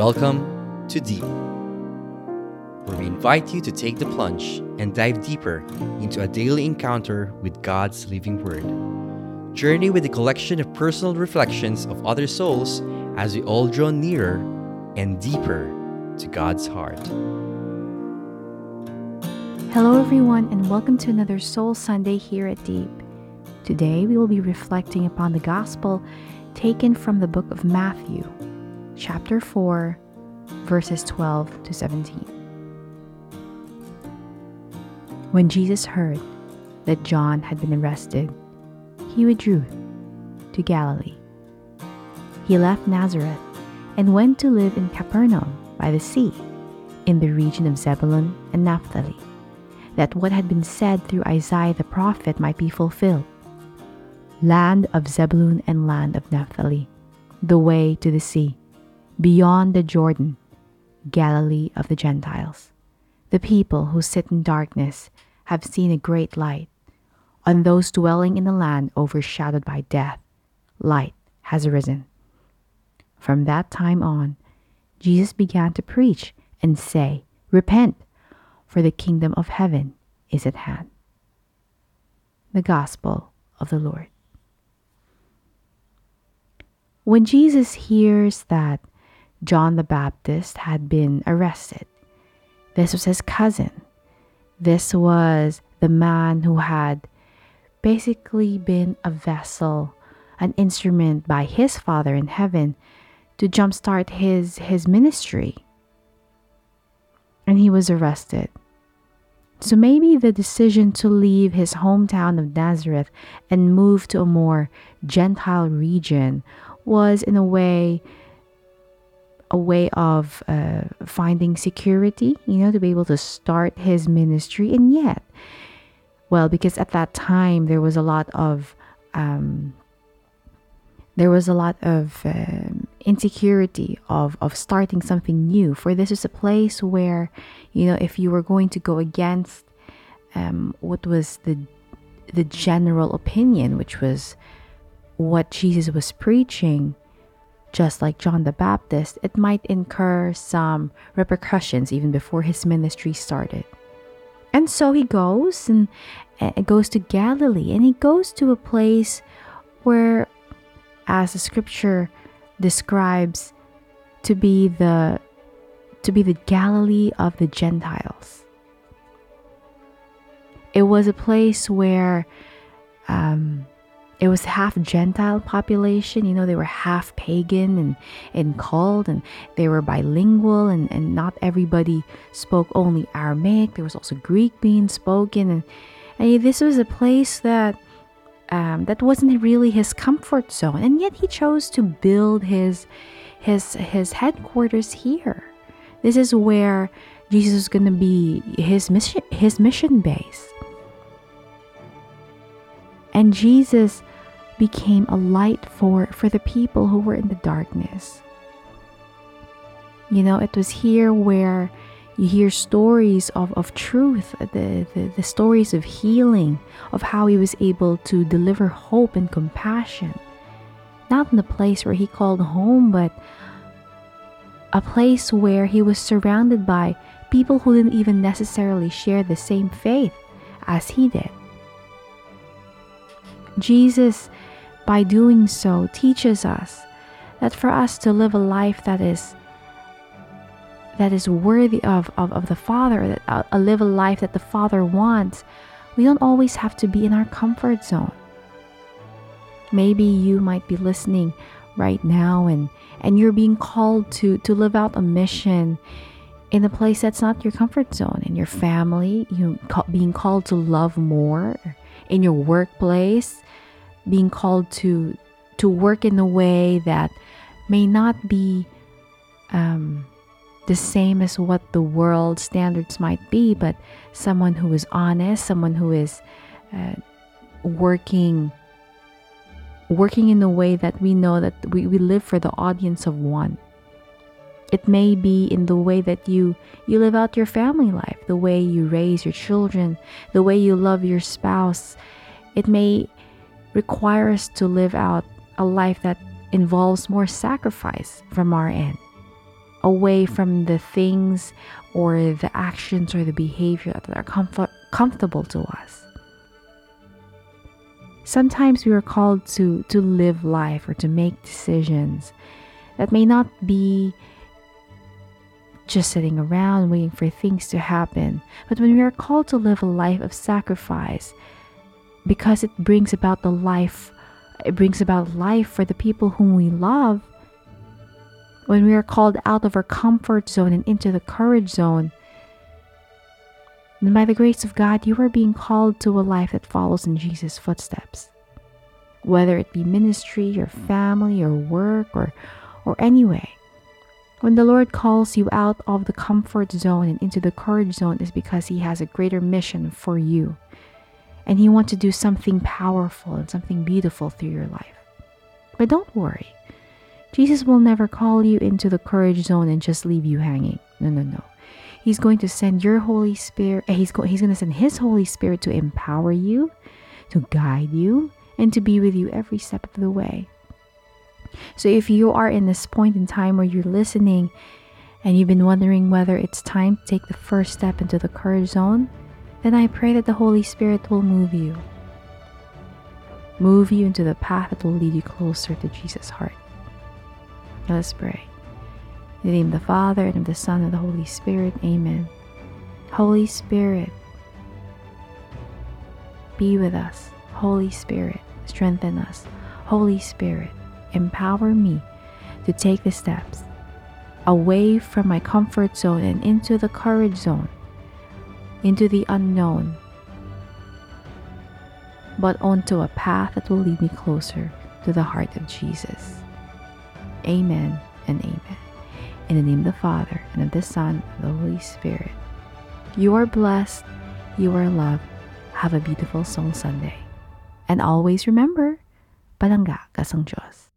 Welcome to Deep, where we invite you to take the plunge and dive deeper into a daily encounter with God's living Word. Journey with a collection of personal reflections of other souls as we all draw nearer and deeper to God's heart. Hello, everyone, and welcome to another Soul Sunday here at Deep. Today, we will be reflecting upon the Gospel taken from the book of Matthew chapter 4, verses 12 to 17. When Jesus heard that John had been arrested, he withdrew to Galilee. He left Nazareth and went to live in Capernaum by the sea, in the region of Zebulun and Naphtali, that what had been said through Isaiah the prophet might be fulfilled. Land of Zebulun and land of Naphtali, the way to the sea beyond the Jordan, Galilee of the Gentiles. The people who sit in darkness have seen a great light. On those dwelling in the land overshadowed by death, light has arisen. From that time on, Jesus began to preach and say, Repent, for the kingdom of heaven is at hand. The Gospel of the Lord. When Jesus hears that John the Baptist had been arrested. This was his cousin. This was the man who had basically been a vessel, an instrument by his Father in heaven to jumpstart his, his ministry. And he was arrested. So maybe the decision to leave his hometown of Nazareth and move to a more Gentile region was, in a way, a way of uh, finding security, you know, to be able to start his ministry. And yet, well, because at that time there was a lot of um, there was a lot of um, insecurity of, of starting something new. For this is a place where, you know, if you were going to go against um, what was the the general opinion, which was what Jesus was preaching, just like John the Baptist, it might incur some repercussions even before his ministry started. And so he goes and uh, goes to Galilee and he goes to a place where as the scripture describes to be the to be the Galilee of the Gentiles. It was a place where um, it was half Gentile population. You know, they were half pagan and, and called, and they were bilingual, and, and not everybody spoke only Aramaic. There was also Greek being spoken, and, and this was a place that um, that wasn't really his comfort zone, and yet he chose to build his his his headquarters here. This is where Jesus is going to be his mission his mission base. And Jesus became a light for, for the people who were in the darkness. You know, it was here where you hear stories of, of truth, the, the, the stories of healing, of how he was able to deliver hope and compassion. Not in the place where he called home, but a place where he was surrounded by people who didn't even necessarily share the same faith as he did. Jesus by doing so, teaches us that for us to live a life that is that is worthy of, of, of the Father, that uh, live a life that the Father wants, we don't always have to be in our comfort zone. Maybe you might be listening right now and, and you're being called to, to live out a mission in a place that's not your comfort zone, in your family, you being called to love more, in your workplace, being called to to work in a way that may not be um, the same as what the world standards might be, but someone who is honest, someone who is uh, working working in a way that we know that we, we live for the audience of one. It may be in the way that you you live out your family life, the way you raise your children, the way you love your spouse. It may require us to live out a life that involves more sacrifice from our end. away from the things or the actions or the behavior that are comfort- comfortable to us. Sometimes we are called to, to live life or to make decisions that may not be just sitting around waiting for things to happen, but when we are called to live a life of sacrifice because it brings about the life it brings about life for the people whom we love when we are called out of our comfort zone and into the courage zone, and by the grace of God, you are being called to a life that follows in Jesus' footsteps. Whether it be ministry or family or work or, or anyway. When the Lord calls you out of the comfort zone and into the courage zone is because He has a greater mission for you. And He wants to do something powerful and something beautiful through your life. But don't worry. Jesus will never call you into the courage zone and just leave you hanging. No, no, no. He's going to send your Holy Spirit, eh, he's, go, he's going to send His Holy Spirit to empower you, to guide you, and to be with you every step of the way. So if you are in this point in time where you're listening and you've been wondering whether it's time to take the first step into the courage zone, then I pray that the Holy Spirit will move you. Move you into the path that will lead you closer to Jesus' heart. Let us pray. In the name of the Father, and of the Son, and of the Holy Spirit. Amen. Holy Spirit, be with us. Holy Spirit, strengthen us. Holy Spirit, empower me to take the steps away from my comfort zone and into the courage zone, into the unknown, but onto a path that will lead me closer to the heart of Jesus. Amen and amen. In the name of the Father, and of the Son, and of the Holy Spirit. You are blessed. You are loved. Have a beautiful Soul Sunday. And always remember, palangga ka Diyos.